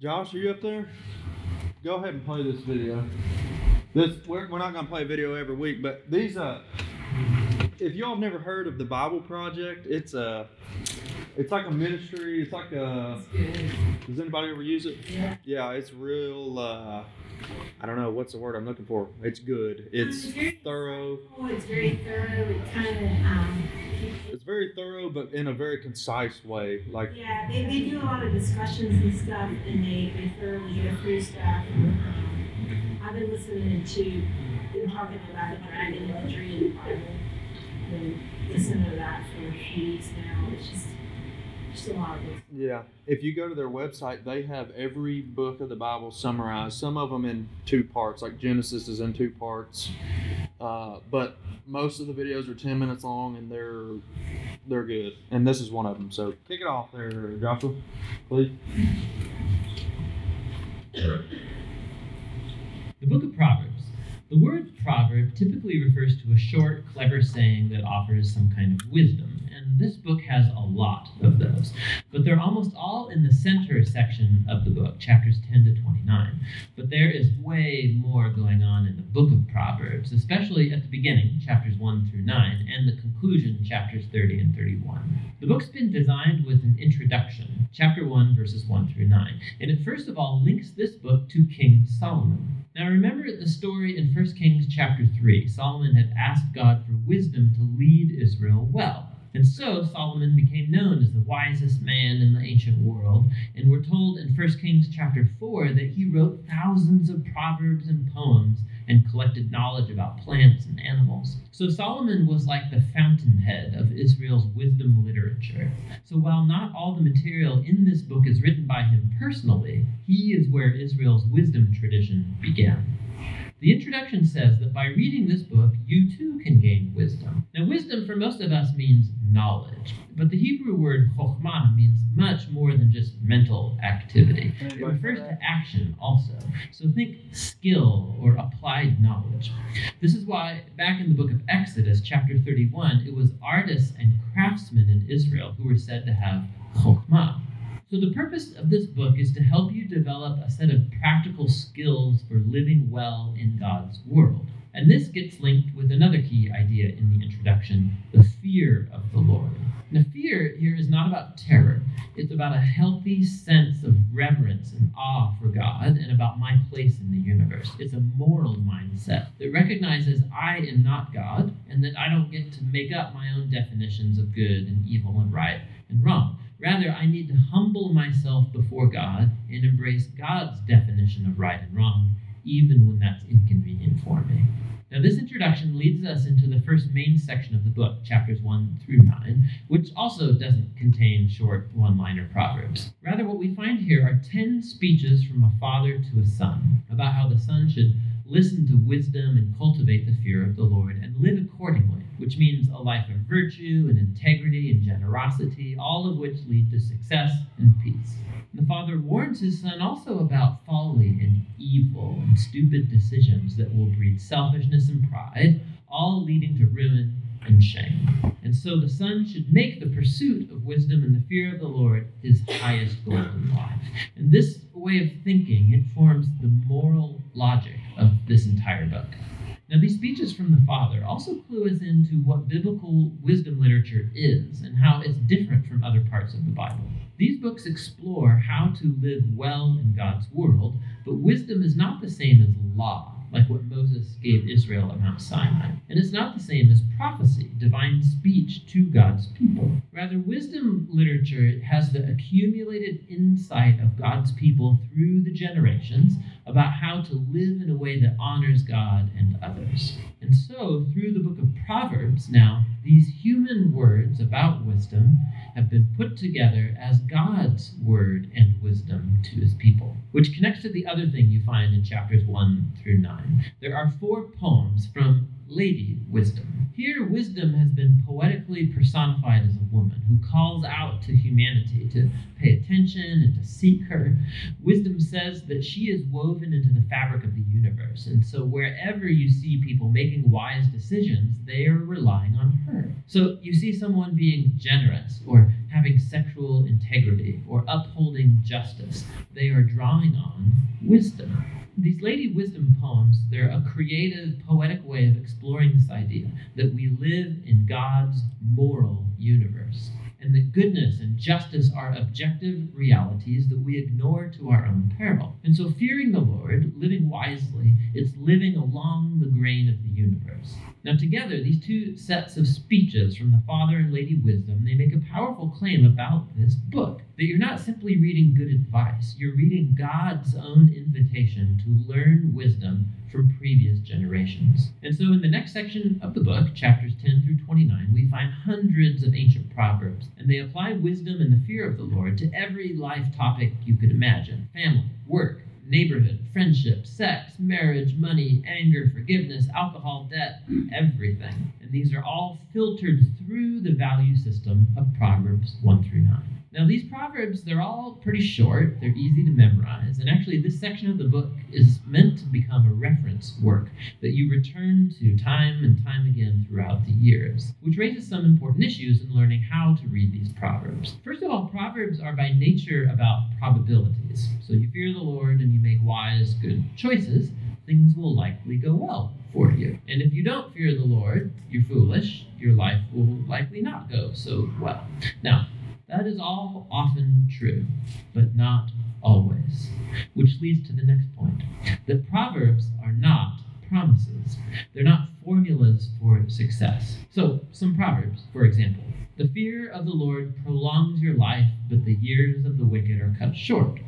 Josh, are you up there? Go ahead and play this video. This we're, we're not gonna play a video every week, but these uh, if y'all have never heard of the Bible Project, it's a it's like a ministry. It's like a. Does anybody ever use it? Yeah. Yeah, it's real. Uh, I don't know what's the word I'm looking for. It's good. It's It's very- thorough. Oh, it's very thorough. It kind of, um, It's very thorough, but in a very concise way. Like yeah, they, they do a lot of discussions and stuff, and they, they thoroughly go through stuff. Um, I've been listening to them talking about the dragon imagery in the Bible. Been listening to that for a few weeks now. It's just, just a lot of. Yeah. If you go to their website, they have every book of the Bible summarized. Some of them in two parts, like Genesis is in two parts. Uh, but most of the videos are ten minutes long, and they're they're good. And this is one of them. So kick it off there, Joshua, please. The book of Proverbs. The word proverb typically refers to a short, clever saying that offers some kind of wisdom, and this book has a lot of those. But they're almost all in the center section of the book, chapters 10 to 29. But there is way more going on in the book of Proverbs, especially at the beginning, chapters 1 through 9, and the conclusion, chapters 30 and 31. The book's been designed with an introduction, chapter 1, verses 1 through 9, and it first of all links this book to King Solomon. Now remember the story in 1 Kings chapter 3. Solomon had asked God for wisdom to lead Israel well. And so Solomon became known as the wisest man in the ancient world, and we're told in 1 Kings chapter 4 that he wrote thousands of proverbs and poems and collected knowledge about plants and animals. So Solomon was like the fountainhead of Israel's wisdom literature. So while not all the material in this book is written by him personally, he is where Israel's wisdom tradition began. The introduction says that by reading this book, you too can gain wisdom. Now, wisdom for most of us means knowledge, but the Hebrew word chokhmah means much more than just mental activity. It refers to action also. So think skill or applied knowledge. This is why back in the book of Exodus, chapter 31, it was artists and craftsmen in Israel who were said to have chokhmah. So the purpose of this book is to help you develop a set of practical skills for living well in God's world. And this gets linked with another key idea in the introduction the fear of the Lord. Now, fear here is not about terror, it's about a healthy sense of reverence and awe for God and about my place in the universe. It's a moral mindset that recognizes I am not God and that I don't get to make up my own definitions of good and evil and right and wrong. Rather, I need to humble myself before God and embrace God's definition of right and wrong, even when that's inconvenient for me. Now, this introduction leads us into the first main section of the book, chapters 1 through 9, which also doesn't contain short one liner proverbs. Rather, what we find here are 10 speeches from a father to a son about how the son should listen to wisdom and cultivate the fear of the Lord and live accordingly, which means a life of virtue and integrity and generosity, all of which lead to success and peace. The father warns his son also about folly and evil and stupid decisions that will breed selfishness and pride, all leading to ruin and shame. And so the son should make the pursuit of wisdom and the fear of the Lord his highest goal in life. And this way of thinking, informs the moral logic of this entire book. Now, these speeches from the Father also clue us into what biblical wisdom literature is and how it's different from other parts of the Bible. These books explore how to live well in God's world, but wisdom is not the same as law, like what Moses gave Israel at Mount Sinai. And it's not the same as prophecy, divine speech to God's people. Rather, wisdom literature has the accumulated insight of God's people through the generations about how to live in a way that honors God and others. And so, through the book of Proverbs, now, these human words about wisdom have been put together as God's word and wisdom to his people, which connects to the other thing you find in chapters 1 through 9. There are four poems from Lady Wisdom. Here, wisdom has been poetically personified as a woman who calls out to humanity to pay attention and to seek her. Wisdom says that she is woven into the fabric of the universe. And so wherever you see people making wise decisions, they are relying on her. So you see someone being generous or having sexual integrity or upholding justice, they are drawing on wisdom these Lady Wisdom poems, they're a creative, poetic way of exploring this idea that we live in God's moral universe and that goodness and justice are objective realities that we ignore to our own peril. And so, fearing the Lord, living wisely, it's living along the grain of the universe. Now, together, these two sets of speeches from the Father and Lady Wisdom, they make a powerful claim about this book that you're not simply reading good advice, you're reading God's own invitation to learn wisdom from previous generations. And so, in the next section of the book, chapters 10 through 29, we find hundreds of ancient proverbs, and they apply wisdom and the fear of the Lord to every life topic you could imagine family, work, neighborhood, friendship, sex, marriage, money, anger, forgiveness, alcohol, debt, everything. And these are all filtered through the value system of Proverbs 1 through 9. Now, these proverbs, they're all pretty short, they're easy to memorize, and actually, this section of the book is meant to become a reference work that you return to time and time again throughout the years, which raises some important issues in learning how to read these proverbs. First of all, proverbs are by nature about probabilities. So, you fear the Lord and you make wise, good choices, things will likely go well for you. And if you don't fear the Lord, you're foolish, your life will likely not go so well. Now, that is all often true, but not always. Which leads to the next point that Proverbs are not promises, they're not formulas for success. So, some Proverbs, for example the fear of the Lord prolongs your life, but the years of the wicked are cut short.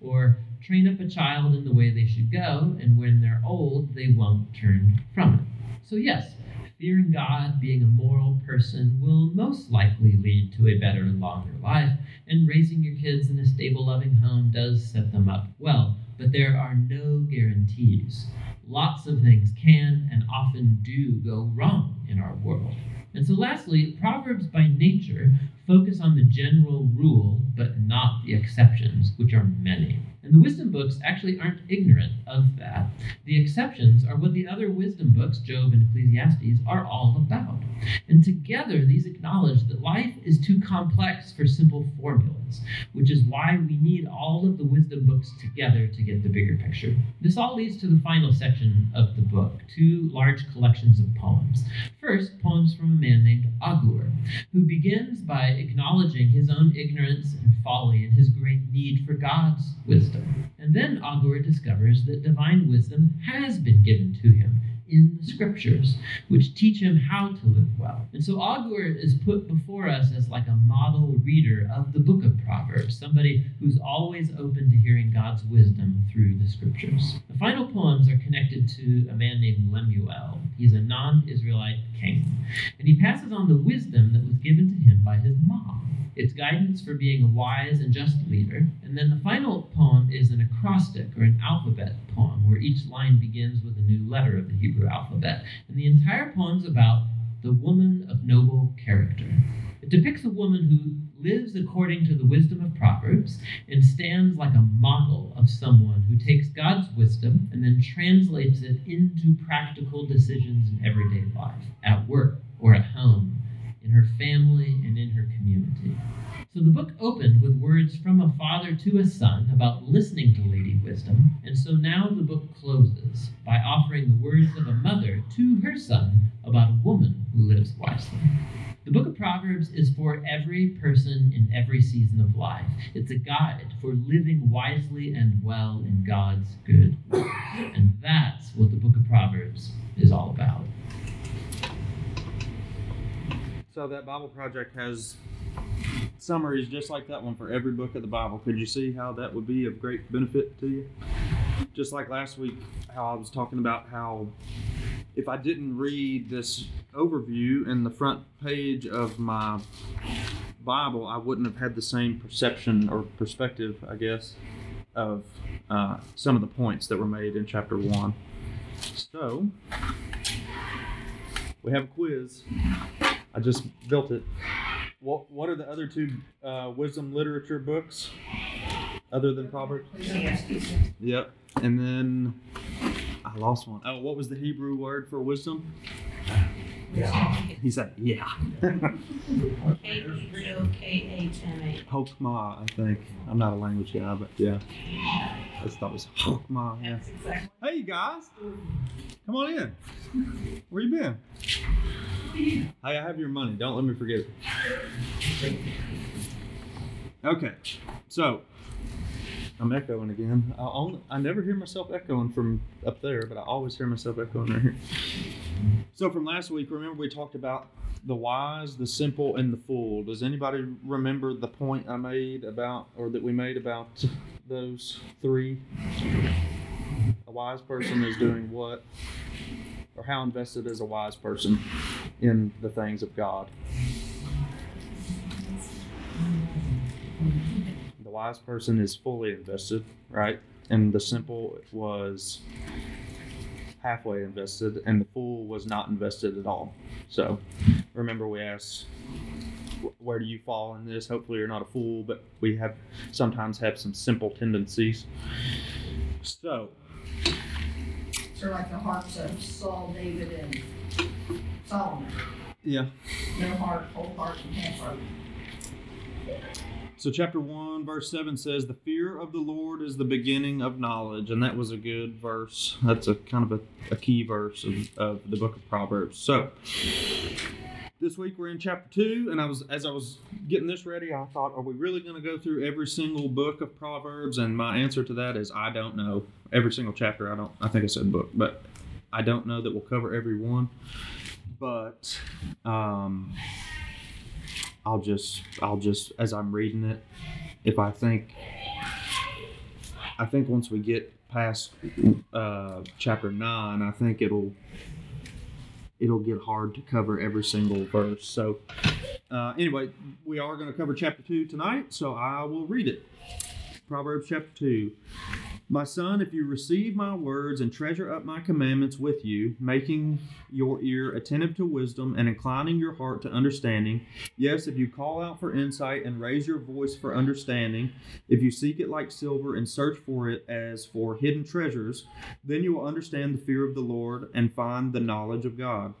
Or, train up a child in the way they should go, and when they're old, they won't turn from it. So, yes, fearing God, being a moral person, will most likely lead to a better and longer life, and raising your kids in a stable, loving home does set them up well, but there are no guarantees. Lots of things can and often do go wrong in our world. And so, lastly, Proverbs by nature focus on the general rule, but not the exceptions, which are many. And the wisdom books actually aren't ignorant of that. The exceptions are what the other wisdom books, Job and Ecclesiastes, are all about. And together, these acknowledge that life is too complex for simple formulas, which is why we need all of the wisdom books together to get the bigger picture. This all leads to the final section of the book two large collections of poems. First, poems from a man named Agur, who begins by acknowledging his own ignorance and folly and his great need for God's wisdom. And then Agur discovers that divine wisdom has been given to him in the scriptures, which teach him how to live well. And so Agur is put before us as like a model reader of the book of Proverbs, somebody who's always open to hearing God's wisdom through the scriptures. The final poems are connected to a man named Lemuel. He's a non Israelite king, and he passes on the wisdom that was given to him by his mom. It's guidance for being a wise and just leader. And then the final poem is an acrostic or an alphabet poem, where each line begins with a new letter of the Hebrew alphabet. And the entire poem's about the woman of noble character. It depicts a woman who lives according to the wisdom of Proverbs and stands like a model of someone who takes God's wisdom and then translates it into practical decisions in everyday life, at work or at home, in her family, and in her community. So the book opened with words from a father to a son about listening to Lady Wisdom, and so now the book closes by offering the words of a mother to her son about a woman who lives wisely. The book of Proverbs is for every person in every season of life. It's a guide for living wisely and well in God's good. And that's what the book of Proverbs is all about. So that Bible project has summaries just like that one for every book of the Bible. Could you see how that would be of great benefit to you? Just like last week, how I was talking about how if I didn't read this overview in the front page of my Bible, I wouldn't have had the same perception or perspective, I guess, of uh, some of the points that were made in chapter one. So, we have a quiz. I just built it. What What are the other two uh, wisdom literature books other than Proverbs? Ecclesiastes. Yep. And then I lost one. Oh, what was the Hebrew word for wisdom? Yeah. He said, yeah. K H O K H M A. Hokmah, I think. I'm not a language guy, but yeah. I just thought it was Hokmah. Yeah. Hey, you guys. Come on in. Where you been? Hey, I have your money. Don't let me forget it. Okay. So, I'm echoing again. I, only, I never hear myself echoing from up there, but I always hear myself echoing right here. So, from last week, remember we talked about the wise, the simple, and the fool. Does anybody remember the point I made about, or that we made about those three? A wise person is doing what? Or how invested is a wise person in the things of God? The wise person is fully invested, right? And the simple was halfway invested, and the fool was not invested at all. So remember, we asked, where do you fall in this? Hopefully, you're not a fool, but we have sometimes have some simple tendencies. So, So like the hearts of Saul, David, and Solomon. yeah. No heart, whole heart, and half heart. So, chapter 1, verse 7 says, The fear of the Lord is the beginning of knowledge. And that was a good verse. That's a kind of a, a key verse of, of the book of Proverbs. So, this week we're in chapter 2. And I was, as I was getting this ready, I thought, Are we really going to go through every single book of Proverbs? And my answer to that is, I don't know. Every single chapter, I don't, I think I said book, but I don't know that we'll cover every one. But, um, I'll just I'll just as I'm reading it, if I think I think once we get past uh, chapter nine, I think it'll it'll get hard to cover every single verse. So uh, anyway, we are going to cover chapter two tonight, so I will read it. Proverbs chapter two. My son, if you receive my words and treasure up my commandments with you, making your ear attentive to wisdom and inclining your heart to understanding, yes, if you call out for insight and raise your voice for understanding, if you seek it like silver and search for it as for hidden treasures, then you will understand the fear of the Lord and find the knowledge of God.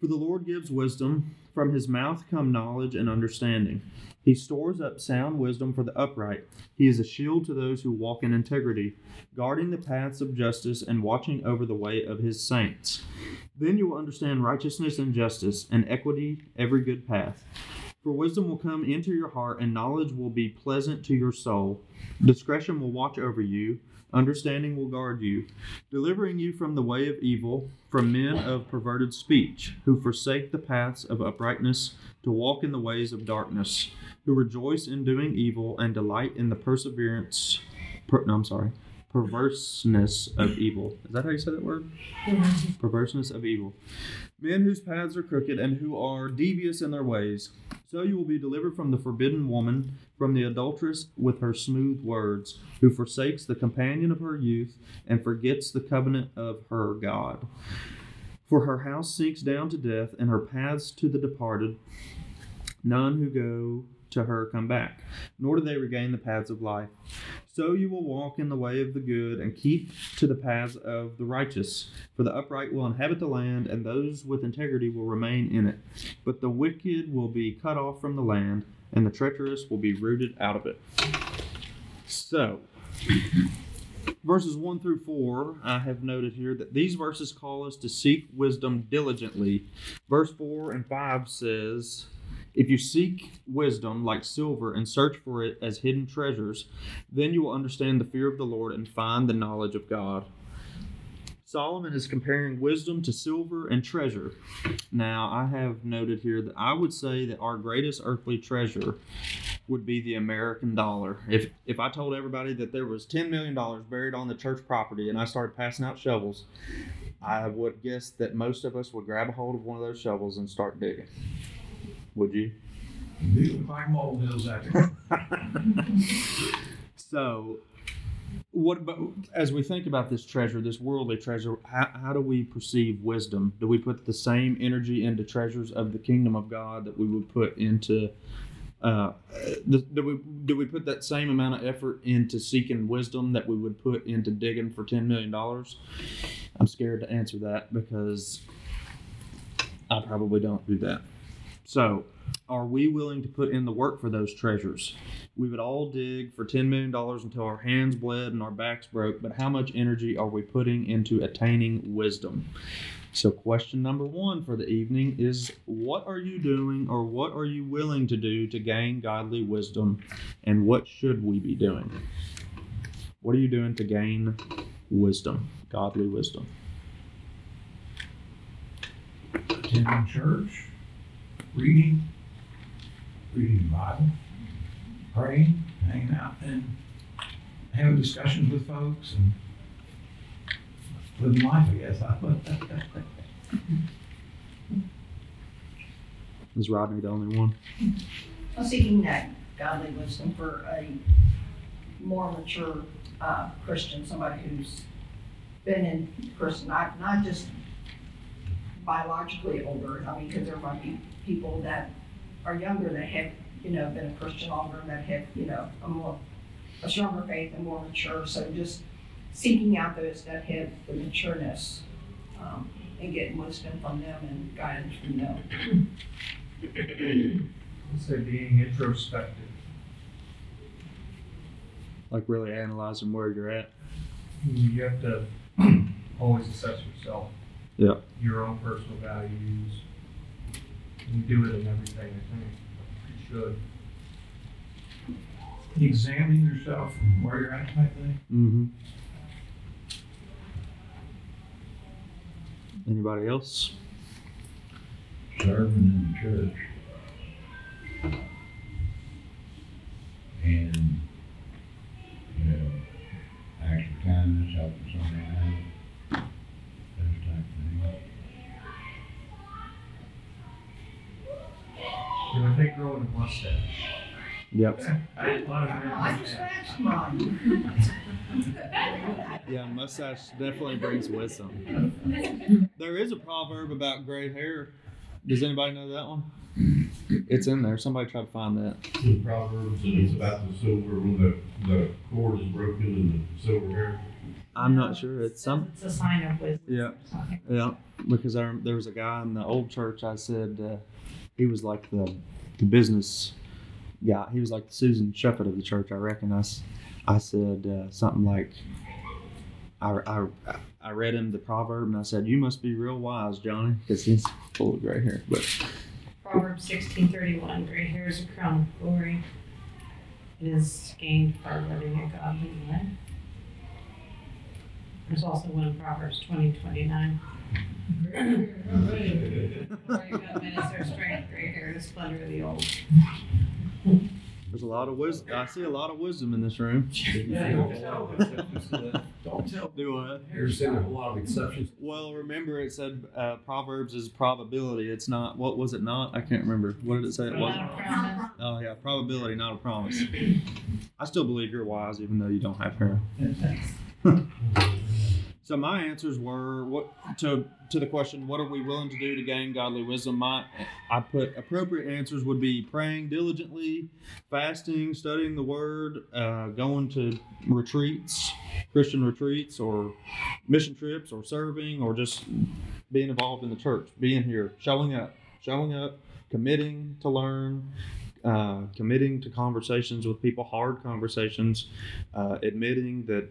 For the Lord gives wisdom, from his mouth come knowledge and understanding. He stores up sound wisdom for the upright. He is a shield to those who walk in integrity, guarding the paths of justice and watching over the way of his saints. Then you will understand righteousness and justice, and equity, every good path. For wisdom will come into your heart, and knowledge will be pleasant to your soul. Discretion will watch over you, understanding will guard you, delivering you from the way of evil, from men of perverted speech, who forsake the paths of uprightness to walk in the ways of darkness, who rejoice in doing evil and delight in the perseverance. Per, no, I'm sorry, perverseness of evil. Is that how you say that word? Perverseness of evil. Men whose paths are crooked and who are devious in their ways. So you will be delivered from the forbidden woman, from the adulteress with her smooth words, who forsakes the companion of her youth and forgets the covenant of her God. For her house sinks down to death, and her paths to the departed. None who go to her come back, nor do they regain the paths of life. So you will walk in the way of the good and keep to the paths of the righteous. For the upright will inhabit the land, and those with integrity will remain in it. But the wicked will be cut off from the land, and the treacherous will be rooted out of it. So, verses 1 through 4, I have noted here that these verses call us to seek wisdom diligently. Verse 4 and 5 says, If you seek wisdom like silver and search for it as hidden treasures, then you will understand the fear of the Lord and find the knowledge of God. Solomon is comparing wisdom to silver and treasure. Now, I have noted here that I would say that our greatest earthly treasure would be the American dollar. If if I told everybody that there was ten million dollars buried on the church property and I started passing out shovels, I would guess that most of us would grab a hold of one of those shovels and start digging. Would you? Are like molehills out there. so what but as we think about this treasure this worldly treasure how, how do we perceive wisdom do we put the same energy into treasures of the kingdom of god that we would put into uh, do, do we do we put that same amount of effort into seeking wisdom that we would put into digging for ten million dollars? I'm scared to answer that because I probably don't do that. So, are we willing to put in the work for those treasures? We would all dig for $10 million until our hands bled and our backs broke, but how much energy are we putting into attaining wisdom? So, question number one for the evening is What are you doing or what are you willing to do to gain godly wisdom, and what should we be doing? What are you doing to gain wisdom, godly wisdom? attending church, reading, reading the Bible, praying, hanging out, and having discussions with folks and living life, I guess. Is Rodney the only one? I'm seeking that godly wisdom for a more mature uh, Christian, somebody who's been in Christian, not, not just biologically older, I mean, because there might be people that are younger that have, you know, been a Christian longer, that have, you know, a more, a stronger faith and more mature, so just seeking out those that have the matureness, um, and getting wisdom from them and guidance from them. Let's say being introspective. Like really analyzing where you're at? You have to always assess yourself. Yeah. Your own personal values. You do it in everything, I think. You should. Examine yourself and where you're at type thing. Mm-hmm. Anybody else? serving in the church. And, you know, acts of kindness, helping somebody out, And I think growing a mustache. Yep. I didn't want to wear a I mustache. Yeah, mustache definitely brings wisdom. There is a proverb about gray hair. Does anybody know that one? It's in there. Somebody try to find that. the Proverbs, and it's about the silver, when the, the cord is broken and the silver hair. I'm not sure. It's some. It's a sign of wisdom. Yeah. Yeah, because I, there was a guy in the old church. I said uh, he was like the, the business guy. He was like the Susan Shepherd of the church. I reckon. I, I said uh, something like, I, I, I read him the proverb and I said, "You must be real wise, Johnny," because he's full of gray hair. But Proverbs sixteen thirty-one, gray hair is a crown of glory. It is gained by living a godly life. There's also one in Proverbs twenty twenty-nine. Minutes are strength, gray hair, the splendor of the old. there's a lot of wisdom. I see a lot of wisdom in this room. Don't tell. Don't tell. Do what? There's a lot of exceptions. Well, remember it said uh, Proverbs is probability. It's not. What was it not? I can't remember. What did it say? It was. Not. Oh yeah, probability, not a promise. I still believe you're wise, even though you don't have hair. so my answers were what to to the question, what are we willing to do to gain godly wisdom? My I put appropriate answers would be praying diligently, fasting, studying the Word, uh, going to retreats, Christian retreats, or mission trips, or serving, or just being involved in the church, being here, showing up, showing up, committing to learn, uh, committing to conversations with people, hard conversations, uh, admitting that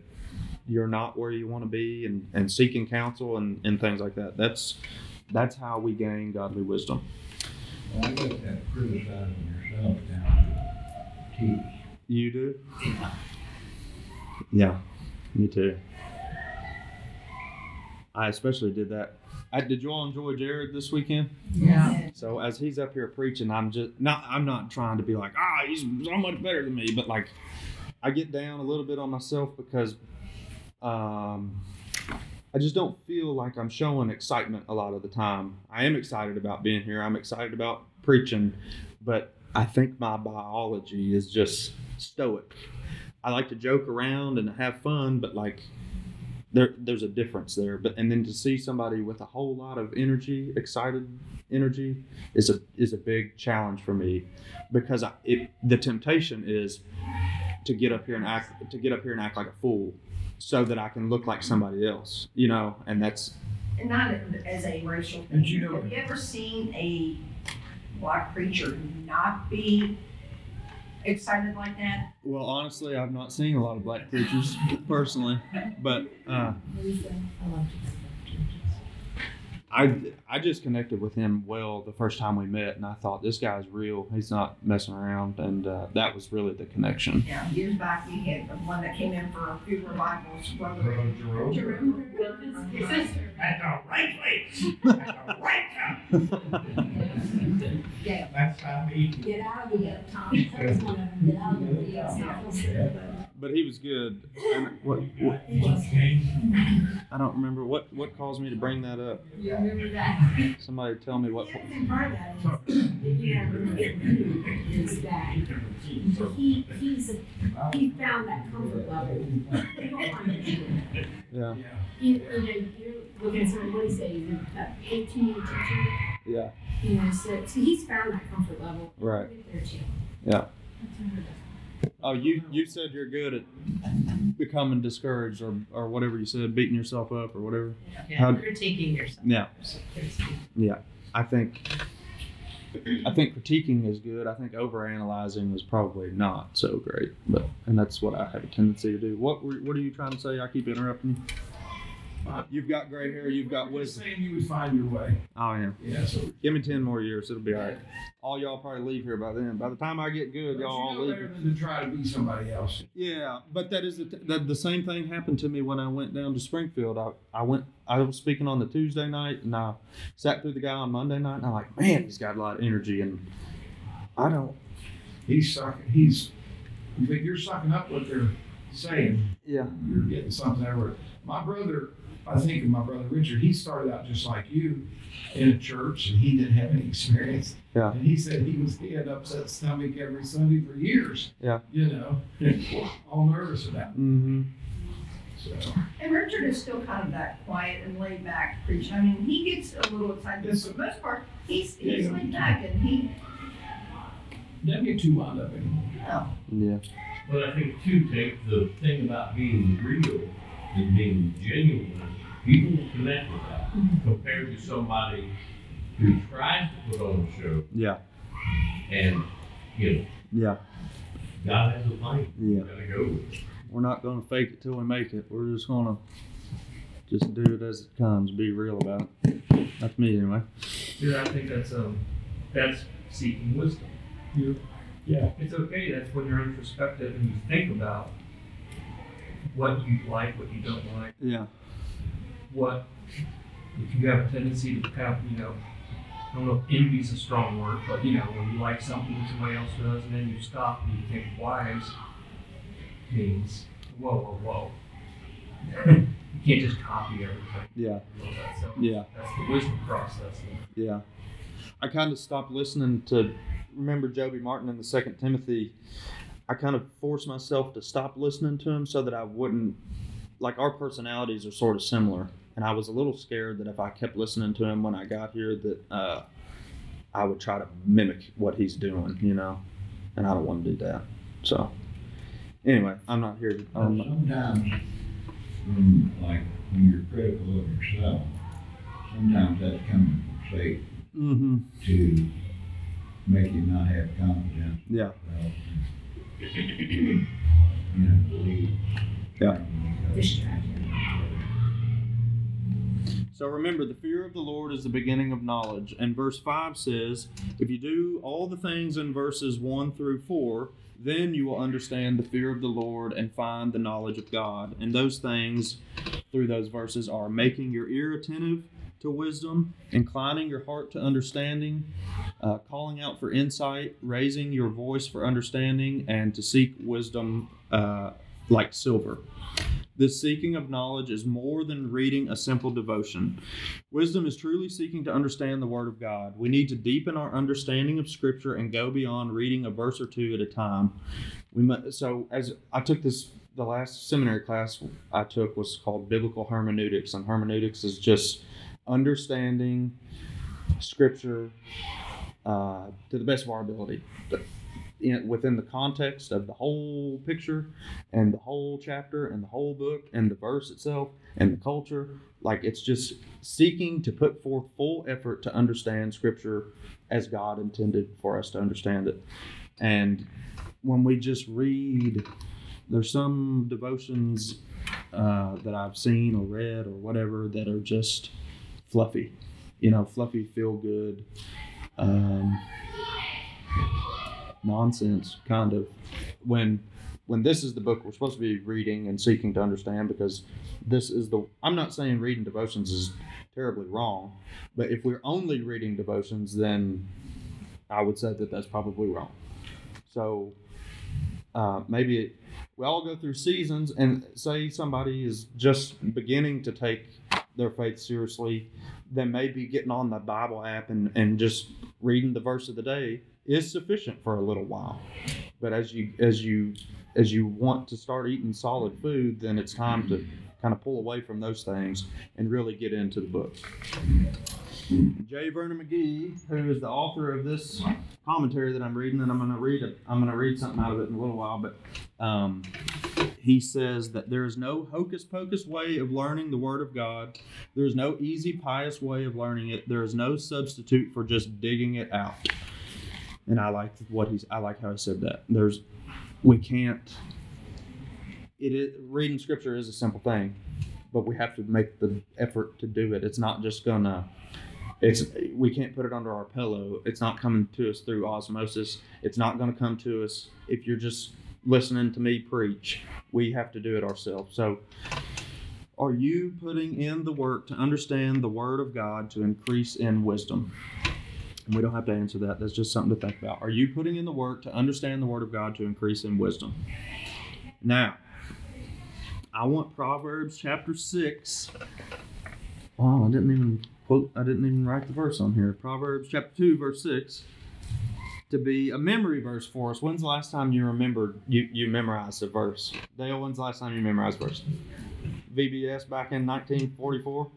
you're not where you want to be, and, and seeking counsel and, and things like that. That's that's how we gain godly wisdom. Well, I got that criticizing yourself down to teach. You do? Yeah, me too. I especially did that. I, did you all enjoy Jared this weekend? Yeah. So as he's up here preaching, I'm just not. I'm not trying to be like, ah, he's so much better than me, but like, I get down a little bit on myself because, um, I just don't feel like I'm showing excitement a lot of the time. I am excited about being here. I'm excited about preaching, but I think my biology is just stoic. I like to joke around and have fun, but like there there's a difference there. But and then to see somebody with a whole lot of energy, excited energy, is a is a big challenge for me because I, it the temptation is to get up here and act to get up here and act like a fool so that I can look like somebody else, you know, and that's And not as a racial thing. You know- Have you ever seen a black preacher not be excited like that? well honestly I've not seen a lot of black preachers personally, but uh, I I just connected with him well the first time we met, and I thought this guy's real. He's not messing around, and uh, that was really the connection. Yeah, years back, we had the one that came in for a few revivals, brother. Brother Jerome. Jerome. His sister. At the right place, at the right time. Yeah. That's how me. Get out of here, Tom. That's one of them. Get out of the uh, But he was good. And what, what I don't remember what what caused me to bring that up. You remember that? Somebody tell me what. The other thing part of that is, you have is that he, he's, he found that comfort level. You don't find it anywhere. Yeah, You, you know, you're looking at someone, what do you say, you're about eighteen, teaching, yeah, you know, so, so he's found that comfort level. right. Right there. Yeah. That's unheard of. Oh, you you said you're good at becoming discouraged or or whatever you said, beating yourself up or whatever. Yeah, How- critiquing yourself. Yeah. Critiquing. I think I think critiquing is good. I think overanalyzing is probably not so great. But and that's what I have a tendency to do. What were, what are you trying to say? I keep interrupting you. You've got gray hair. You've got We're wisdom. saying you would find your way. Oh yeah. Yeah, so. Give me ten more years. It'll be all right. All y'all probably leave here by then. By the time I get good, y'all all you leave. better than to try to be somebody else. Yeah, but that is the, the the same thing happened to me when I went down to Springfield. I, I went I was speaking on the Tuesday night and I sat through the guy on Monday night and I'm like, man, he's got a lot of energy and I don't. He's sucking, he's, but you're sucking up what they're saying. Yeah. You're getting something out of it. My brother, I think of my brother Richard, he started out just like you in a church and he didn't have any experience. Yeah. And he said he was, he had upset stomach every Sunday for years. Yeah. You know, all nervous about Mm-hmm. it, so. And Richard is still kind of that quiet and laid back preacher. I mean, he gets a little excited, but for the most part, he's, he's laid back and he, Doesn't get too wound up anymore. no. Yeah. But I think too, take the thing about being real and being genuine, people will connect with that compared to somebody who tries to put on a show Yeah. and, you know, Yeah. God has a plan. Yeah. You gotta go with it. We're not gonna fake it till we make it. We're just gonna just do it as it comes. Be real about it. That's me anyway. Yeah, I think that's um, that's seeking wisdom. You, Yeah. it's okay. That's when you're introspective and you think about what you like, what you don't like, Yeah. What if you have a tendency to kind of, you know, I don't know if envy is a strong word, but you know, when you like something that somebody else does, and then you stop and you think wise means whoa, whoa, whoa. you can't just copy everything. Yeah. You know that, so Yeah. That's the wisdom process. Yeah. I kind of stopped listening to remember Joby Martin in the second Timothy. I kind of forced myself to stop listening to him so that I wouldn't like our personalities are sort of similar. And I was a little scared that if I kept listening to him when I got here that uh, I would try to mimic what he's doing, you know. And I don't want to do that. So anyway, I'm not here to not, sometimes, when, like, when you're critical of yourself, sometimes that's coming from Satan mm-hmm. to make you not have confidence. Yeah. You know, believe. Yeah. So remember, the fear of the Lord is the beginning of knowledge. And verse 5 says, If you do all the things in verses 1 through 4, then you will understand the fear of the Lord and find the knowledge of God. And those things through those verses are making your ear attentive to wisdom, inclining your heart to understanding, uh, calling out for insight, raising your voice for understanding, and to seek wisdom uh, like silver. This seeking of knowledge is more than reading a simple devotion. Wisdom is truly seeking to understand the Word of God. We need to deepen our understanding of Scripture and go beyond reading a verse or two at a time. We must, so as I took this, the last seminary class I took was called Biblical Hermeneutics, and hermeneutics is just understanding Scripture uh, to the best of our ability. In, within the context of the whole picture and the whole chapter and the whole book and the verse itself and the culture. Like it's just seeking to put forth full effort to understand Scripture as God intended for us to understand it. And when we just read, there's some devotions uh, that I've seen or read or whatever that are just fluffy, you know, fluffy, feel good. Um, nonsense kind of when when this is the book we're supposed to be reading and seeking to understand because this is the i'm not saying reading devotions is terribly wrong but if we're only reading devotions then i would say that that's probably wrong. So uh, maybe it, we all go through seasons and say somebody is just beginning to take their faith seriously then maybe getting on the bible app and, and just reading the verse of the day is sufficient for a little while. But as you as you as you want to start eating solid food, then it's time to kind of pull away from those things and really get into the book. J. Vernon McGee, who is the author of this commentary that I'm reading, and I'm going to read it. I'm going to read something out of it in a little while, but um, he says that there is no hocus pocus way of learning the Word of God. There is no easy, pious way of learning it. There is no substitute for just digging it out and I like what he's. I like how he said that. There's, we can't. It is reading scripture is a simple thing, but we have to make the effort to do it. It's not just gonna. It's we can't put it under our pillow. It's not coming to us through osmosis. It's not to come to us if you're just listening to me preach. We have to do it ourselves. So, are you putting in the work to understand the Word of God to increase in wisdom? And we don't have to answer that. That's just something to think about. Are you putting in the work to understand the Word of God to increase in wisdom? Now, I want Proverbs chapter 6. Wow, I didn't even quote, I didn't even write the verse on here. Proverbs chapter 2, verse 6 to be a memory verse for us. When's the last time you remembered you, you memorized a verse? Dale, when's the last time you memorized a verse? VBS back in 1944?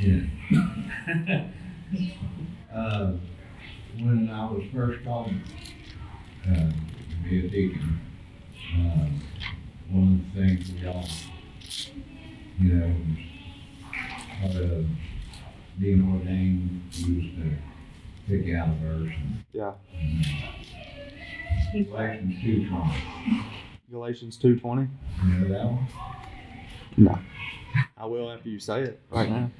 Yeah. uh, when I was first called uh, to be a deacon, uh, one of the things we all, you know, part of being ordained was to pick out a verse. And, yeah. Galatians two twenty. Galatians two twenty. You know that one? No. I will after you say it right now.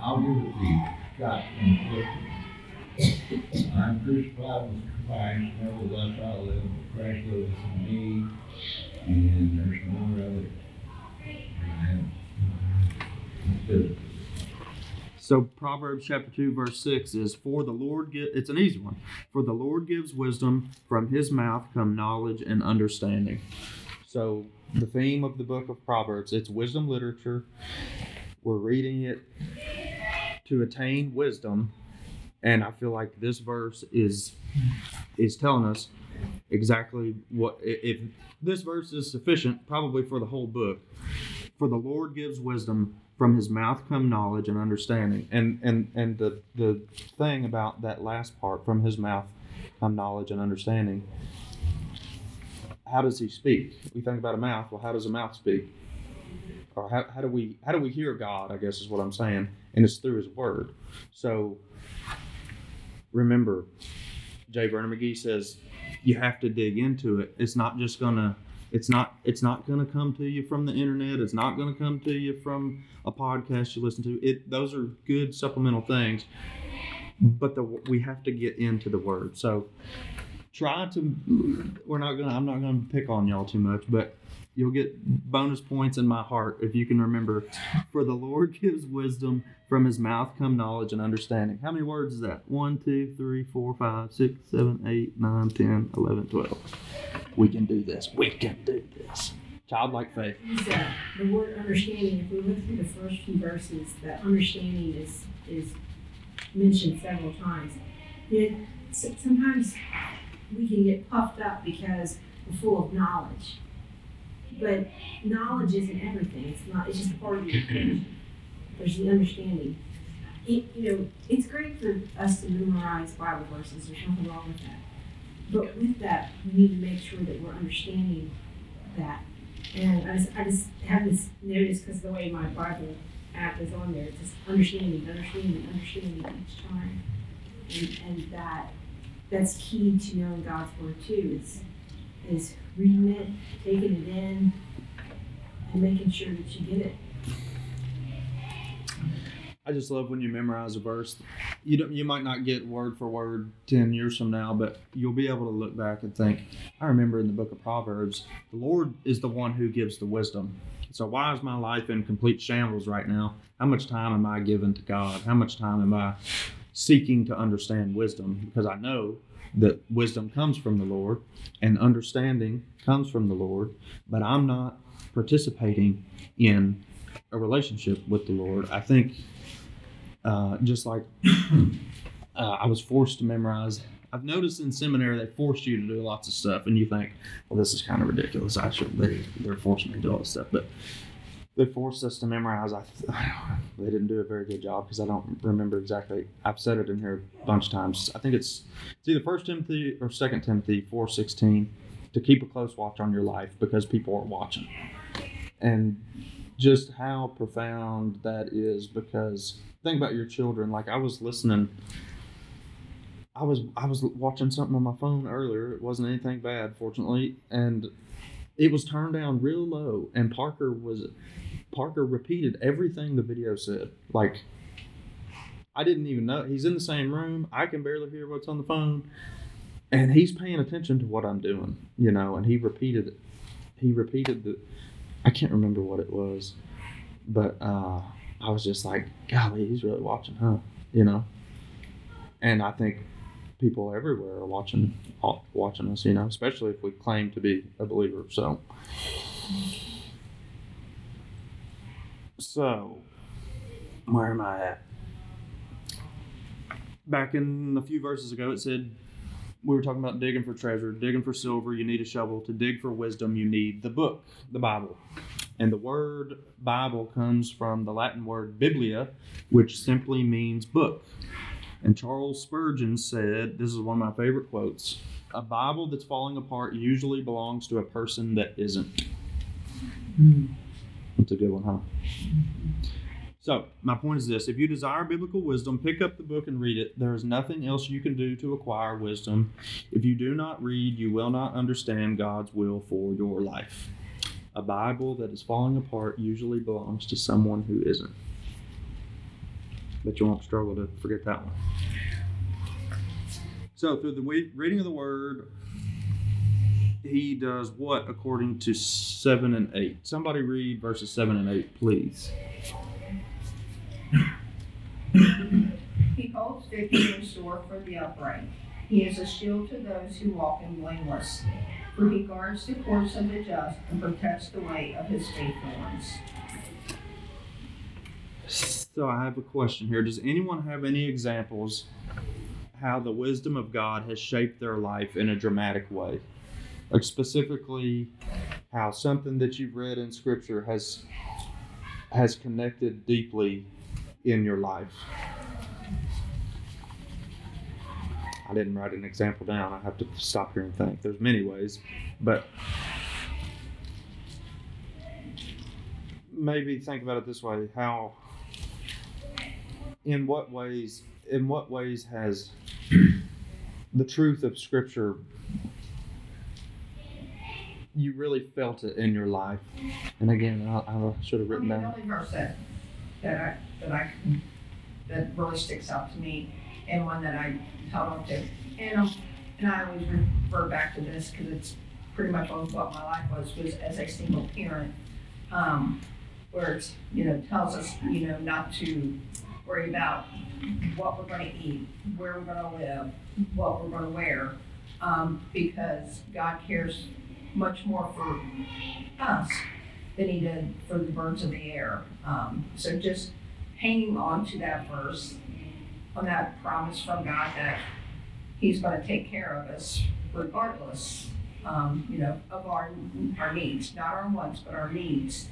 I'll give it to you. Got I'm crucified with Christ, nevertheless I live, but Christ lives in me, and there's more of it. So Proverbs chapter 2 verse 6 is for the Lord it's an easy one. For the Lord gives wisdom, from his mouth come knowledge and understanding. So the theme of the book of Proverbs, it's wisdom literature. We're reading it to attain wisdom. And I feel like this verse is is telling us exactly what if this verse is sufficient probably for the whole book. For the Lord gives wisdom, from his mouth come knowledge and understanding. And and and the the thing about that last part, from his mouth come knowledge and understanding. How does he speak? We think about a mouth. Well, how does a mouth speak? Or how, how do we how do we hear God? I guess is what I'm saying, and it's through His Word. So remember, J. Vernon McGee says you have to dig into it. It's not just gonna it's not it's not to come to you from the internet. It's not to come to you from a podcast you listen to. It those are good supplemental things, but the we have to get into the word. So try to we're not to I'm not to pick on y'all too much, but you'll get bonus points in my heart if you can remember for the Lord gives wisdom from his mouth come knowledge and understanding. How many words is that? 1 2 3 4 5 6 7 8 9 10 11 12 we can do this. We can do this. childlike faith. That, the word understanding, if we look through the first few verses, that understanding is, is mentioned several times. It, sometimes we can get puffed up because we're full of knowledge. But knowledge isn't everything, it's not, it's just part of the equation. There's the understanding. It, you know, it's great for us to memorize Bible verses, there's nothing wrong with that. But with that, we need to make sure that we're understanding that and I just, I just have this notice because the way my Bible app is on there, it's just understanding, understanding, understanding each time. And, and that, that's key to knowing God's word too, is, is reading it, taking it in, and making sure that you get it. I just love when you memorize a verse. You don't, you might not get word for word ten years from now, but you'll be able to look back and think, I remember in the book of Proverbs, the Lord is the one who gives the wisdom. So why is my life in complete shambles right now? How much time am I giving to God? How much time am I seeking to understand wisdom? Because I know that wisdom comes from the Lord and understanding comes from the Lord, but I'm not participating in a relationship with the Lord. I think uh, just like uh, I was forced to memorize. I've noticed in seminary they force you to do lots of stuff, and you think, well, this is kind of ridiculous. I should they they're forcing me to do all this stuff, but they forced us to memorize. I they didn't do a very good job because I don't remember exactly. I've said it in here a bunch of times. I think it's it's either First Timothy or Second Timothy four sixteen to keep a close watch on your life because people are watching, and just how profound that is because think about your children like i was listening i was i was watching something on my phone earlier it wasn't anything bad fortunately and it was turned down real low and parker was parker repeated everything the video said like i didn't even know he's in the same room i can barely hear what's on the phone and he's paying attention to what i'm doing you know and he repeated it he repeated the I can't remember what it was, but uh, I was just like, golly, he's really watching, huh? You know. And I think people everywhere are watching, watching us. You know, especially if we claim to be a believer. So, so where am I at? Back in a few verses ago, it said we were talking about digging for treasure, digging for silver, you need a shovel. To dig for wisdom, you need the book, the Bible. And the word Bible comes from the Latin word biblia, which simply means book. And Charles Spurgeon said, this is one of my favorite quotes a Bible that's falling apart usually belongs to a person that isn't. Mm. That's a good one, huh? So, my point is this if you desire biblical wisdom, pick up the book and read it. There is nothing else you can do to acquire wisdom. If you do not read, you will not understand God's will for your life. A Bible that is falling apart usually belongs to someone who isn't. But you won't struggle to forget that one. So, through the reading of the Word, he does what according to 7 and 8? Somebody read verses 7 and 8, please. He holds victory in store for the upright. He is a shield to those who walk in blameless. For he guards the course of the just and protects the way of his faithful ones. So I have a question here. Does anyone have any examples how the wisdom of God has shaped their life in a dramatic way? Like specifically how something that you've read in scripture has has connected deeply in your life. I didn't write an example down. I have to stop here and think. There's many ways, but maybe think about it this way: how, in what ways, in what ways has the truth of Scripture you really felt it in your life? And again, I, I should have written I mean, down. The only verse that, that I, that I, that really sticks out to me and one that I held on to. And, um, and I always refer back to this because it's pretty much what my life was, was as a single parent. Um, where it's, you know, tells us, you know, not to worry about what we're gonna eat, where we're gonna live, what we're gonna wear, um, because God cares much more for us than he did for the birds of the air. Um, so just hanging on to that verse, on that promise from God that he's going to take care of us regardless, um, you know, of our, our needs, not our wants, but our needs.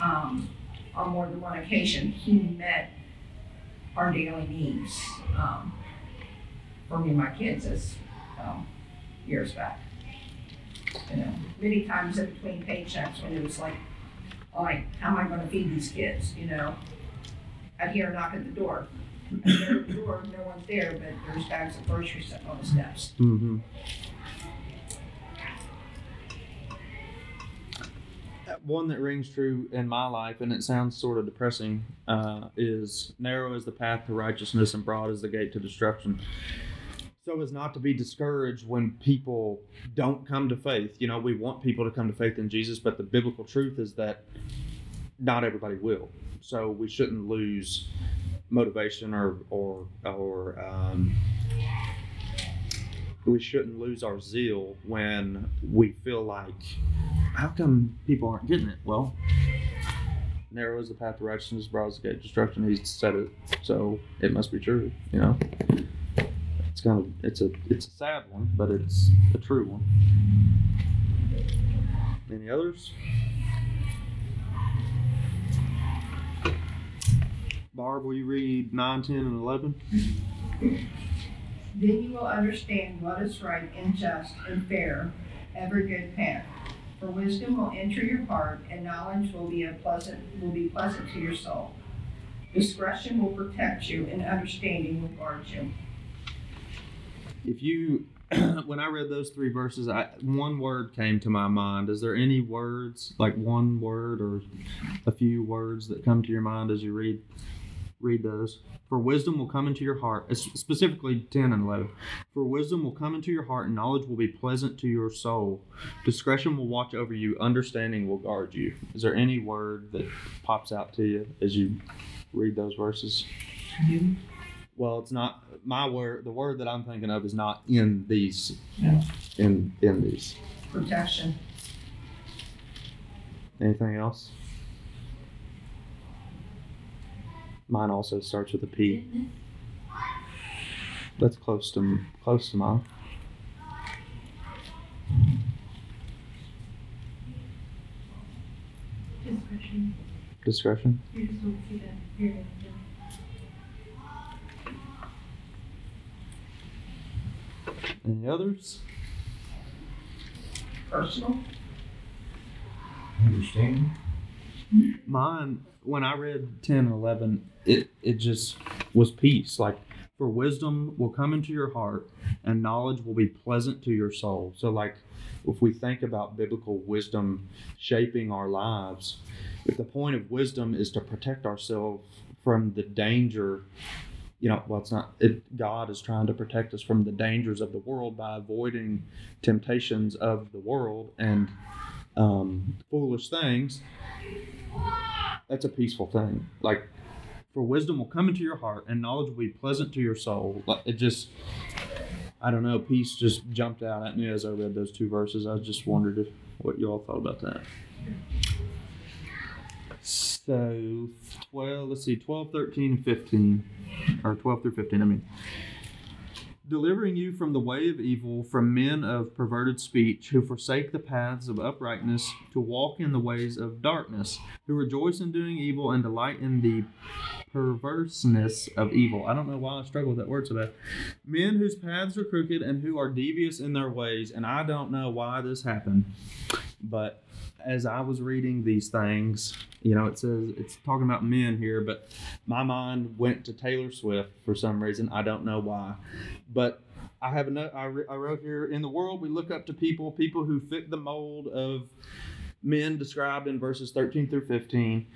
Um, on more than one occasion, he met our daily needs um, for me and my kids as um, years back. You know, many times in between paychecks when it was like, like, how am I going to feed these kids? You know, I'd hear a knock at the door. I go to the door, no one's there, but there's bags of groceries sitting on the steps. Mm-hmm. One that rings true in my life, and it sounds sort of depressing, uh, is narrow is the path to righteousness and broad is the gate to destruction. So as not to be discouraged when people don't come to faith. You know, we want people to come to faith in Jesus, but the biblical truth is that not everybody will. So we shouldn't lose motivation or or or um, we shouldn't lose our zeal when we feel like how come people aren't getting it well narrow is the path to righteousness broad is the gate destruction he said it so it must be true you know kind of it's a it's a sad one but it's a true one any others Barb, will you read 9, 10, and 11? Then you will understand what is right and just and fair, every good path. For wisdom will enter your heart, and knowledge will be a pleasant will be pleasant to your soul. Discretion will protect you, and understanding will guard you. If you, when I read those three verses, I, one word came to my mind. Is there any words, like one word or a few words that come to your mind as you read read those. For wisdom will come into your heart, specifically 10 and 11. For wisdom will come into your heart, and knowledge will be pleasant to your soul. Discretion will watch over you, understanding will guard you. Is there any word that pops out to you as you read those verses? Well, it's not my word. The word that I'm thinking of is not in these. Yeah. In in these. Protection. Anything else? Mine also starts with a P. That's close to close to mine. Discretion. Discretion. You just don't see that period. Any others? Personal. Understanding? Mine, when I read 10 and 11, it, it just was peace. Like, for wisdom will come into your heart, and knowledge will be pleasant to your soul. So, like, if we think about biblical wisdom shaping our lives, if the point of wisdom is to protect ourselves from the danger, you know, well, it's not, it, God is trying to protect us from the dangers of the world by avoiding temptations of the world and um, foolish things. That's a peaceful thing. Like, for wisdom will come into your heart, and knowledge will be pleasant to your soul. Like, It just, I don't know, peace just jumped out at me as I read those two verses. I just wondered if what you all thought about that. So, 12, let's see, 12, 13, and 15, or 12 through 15, I mean. Delivering you from the way of evil, from men of perverted speech, who forsake the paths of uprightness, to walk in the ways of darkness, who rejoice in doing evil and delight in the perverseness of evil. I don't know why I struggle with that word so bad. Men whose paths are crooked and who are devious in their ways, and I don't know why this happened, but as I was reading these things, you know, it says it's talking about men here, but my mind went to Taylor Swift for some reason. I don't know why, but I have a note. I, re- I wrote here in the world we look up to people, people who fit the mold of men described in verses 13 through 15.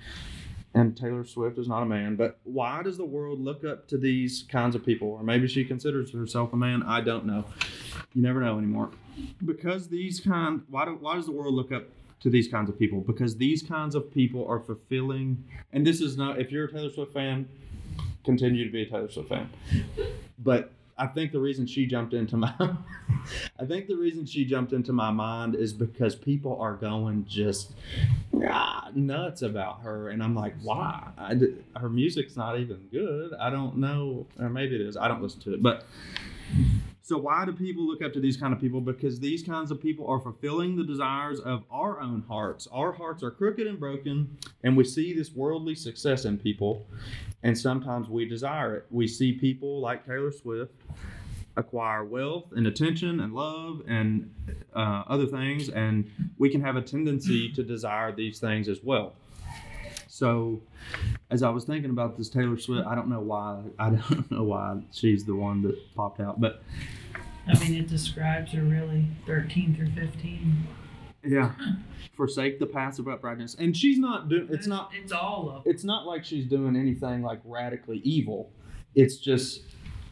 And Taylor Swift is not a man, but why does the world look up to these kinds of people? Or maybe she considers herself a man. I don't know. You never know anymore. Because these kind, why do, why does the world look up to these kinds of people? Because these kinds of people are fulfilling. And this is not. If you're a Taylor Swift fan, continue to be a Taylor Swift fan. But I think the reason she jumped into my I think the reason she jumped into my mind is because people are going just ah, nuts about her and I'm like why her music's not even good I don't know or maybe it is I don't listen to it but so why do people look up to these kind of people? Because these kinds of people are fulfilling the desires of our own hearts. Our hearts are crooked and broken and we see this worldly success in people and sometimes we desire it. We see people like Taylor Swift acquire wealth and attention and love and uh, other things, and we can have a tendency to desire these things as well. So, as I was thinking about this Taylor Swift, I don't know why I don't know why she's the one that popped out, but I mean, it describes her really 13 through 15. yeah, forsake the paths of uprightness, and she's not doing. It's not. It's all of It's not like she's doing anything like radically evil. It's just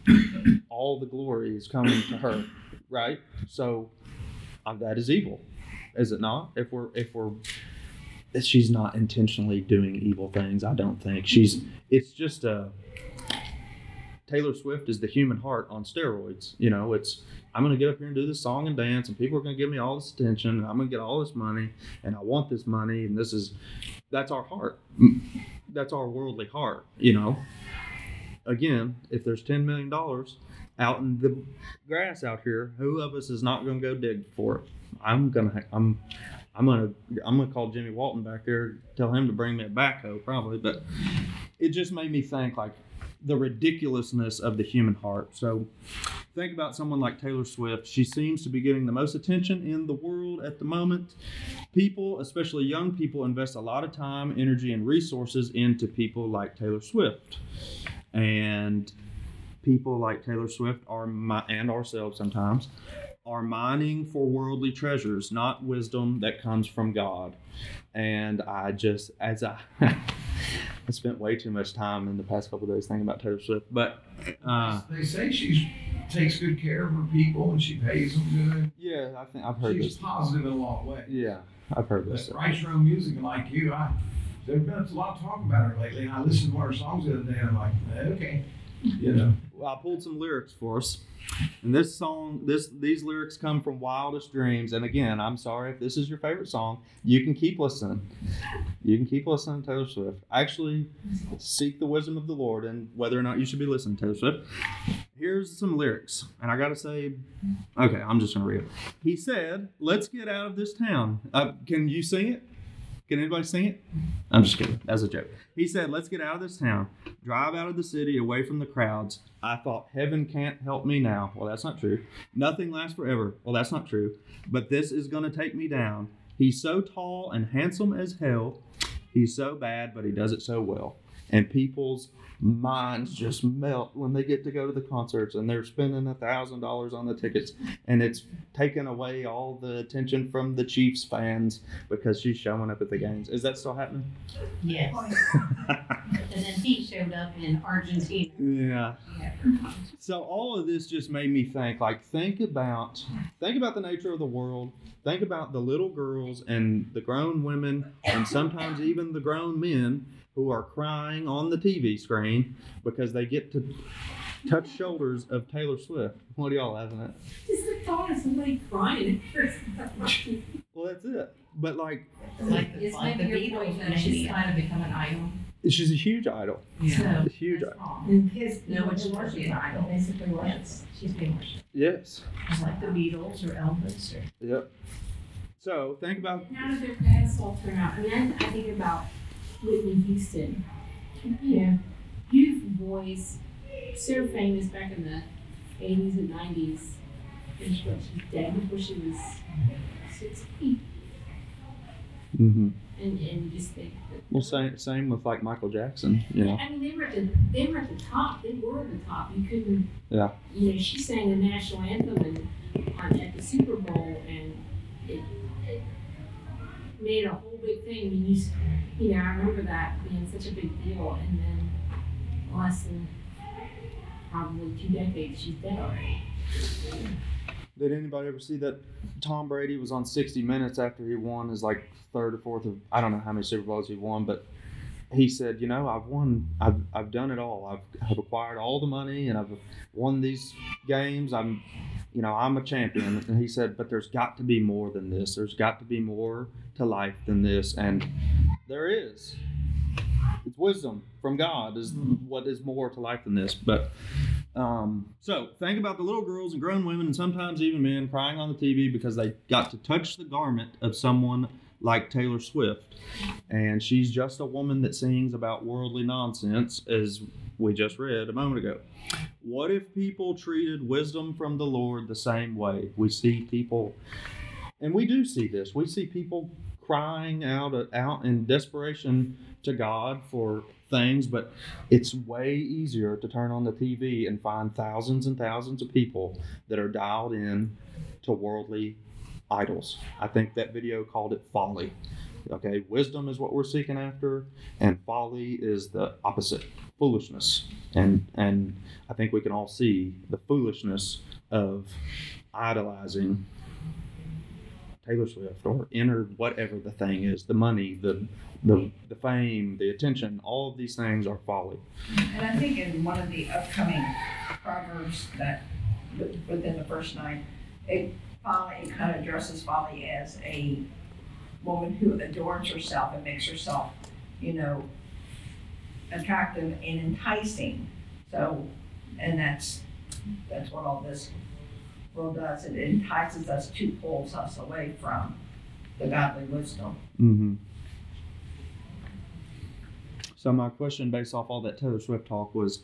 all the glory is coming to her, right? So uh, that is evil, is it not? If we're if we're she's not intentionally doing evil things. I don't think she's. It's just a. Taylor Swift is the human heart on steroids. You know, it's I'm gonna get up here and do this song and dance, and people are gonna give me all this attention, and I'm gonna get all this money, and I want this money, and this is that's our heart. That's our worldly heart. You know. Again, if there's ten million dollars out in the grass out here, who of us is not gonna go dig for it? I'm gonna. I'm. I'm gonna. I'm gonna call Jimmy Walton back there, tell him to bring me a backhoe, probably. But it just made me think like the ridiculousness of the human heart. So think about someone like Taylor Swift. She seems to be getting the most attention in the world at the moment. People, especially young people, invest a lot of time, energy, and resources into people like Taylor Swift. And people like Taylor Swift are and ourselves sometimes are mining for worldly treasures, not wisdom that comes from God. And I just, as I, I spent way too much time in the past couple of days thinking about Taylor Swift, but uh, They say she takes good care of her people and she pays them good. yeah, I think I've heard She's this. positive in a lot of ways. Yeah, I've heard this. But writes her own music and like you, I there's been a lot of talk about her lately. And I listened to one of her songs the other day and I'm like, okay, you know. I pulled some lyrics for us. And this song, this these lyrics come from Wildest Dreams. And again, I'm sorry if this is your favorite song. You can keep listening. You can keep listening to Taylor Swift. Actually, seek the wisdom of the Lord and whether or not you should be listening to Taylor Swift. Here's some lyrics, and I gotta say, okay, I'm just gonna read it. He said, "Let's get out of this town." Uh, can you sing it? Can anybody sing it? I'm just kidding. That's a joke. He said, Let's get out of this town, drive out of the city, away from the crowds. I thought, Heaven can't help me now. Well, that's not true. Nothing lasts forever. Well, that's not true. But this is going to take me down. He's so tall and handsome as hell. He's so bad, but he does it so well. And people's minds just melt when they get to go to the concerts and they're spending a thousand dollars on the tickets and it's taken away all the attention from the Chiefs fans because she's showing up at the games. Is that still happening? Yes. Oh, and then he showed up in Argentina. yeah. Yeah. So all of this just made me think like think about think about the nature of the world. Think about the little girls and the grown women and sometimes even the grown men who are crying on the TV screen because they get to touch shoulders of Taylor Swift. What are y'all laughing at? Just the thought of somebody crying. Well, that's it. But like Like the, It's like the maybe your point Beatles, that and she's she's- kind of become an idol. she's a huge idol. Yeah. A huge That's idol. wrong. Because No, it's supposed to be an idol. Basically, worship. Yes, she's being worshipped. Yes. Just like the Beatles or Elvis or. Yep. So think about How did their past all turn out? I mean, I, I think about Whitney Houston. Yeah. Beautiful voice, so famous back in the 80s and 90s. And she, she's dead before she was 60. mm-hmm. And, and you just think well same same with like Michael Jackson, you know. I mean, they were at the they were at the top. They were at the top. You couldn't. Yeah. You know, she sang the national anthem and on at the Super Bowl, and it, it made a whole big thing. S- you know, I remember that being such a big deal, and then less than probably two decades, she's dead already. Did anybody ever see that Tom Brady was on 60 Minutes after he won his like third or fourth of I don't know how many Super Bowls he won, but he said, you know, I've won, I've, I've done it all. I've, I've acquired all the money and I've won these games. I'm, you know, I'm a champion. And he said, but there's got to be more than this. There's got to be more to life than this. And there is. It's wisdom from God is what is more to life than this. But um, so think about the little girls and grown women and sometimes even men crying on the TV because they got to touch the garment of someone like Taylor Swift. And she's just a woman that sings about worldly nonsense, as we just read a moment ago. What if people treated wisdom from the Lord the same way? We see people, and we do see this, we see people crying out, out in desperation to God for things, but it's way easier to turn on the TV and find thousands and thousands of people that are dialed in to worldly idols. I think that video called it folly. Okay, wisdom is what we're seeking after, and folly is the opposite, foolishness. And and I think we can all see the foolishness of idolizing Taylor Swift or enter whatever the thing is, the money, the the the fame, the attention, all of these things are folly. And I think in one of the upcoming proverbs that within the first nine, it folly kind of addresses folly as a woman who adorns herself and makes herself, you know, attractive and enticing. So, and that's that's what all this world does. It entices us to pulls us away from the godly wisdom. Mm-hmm. So my question, based off all that Taylor Swift talk, was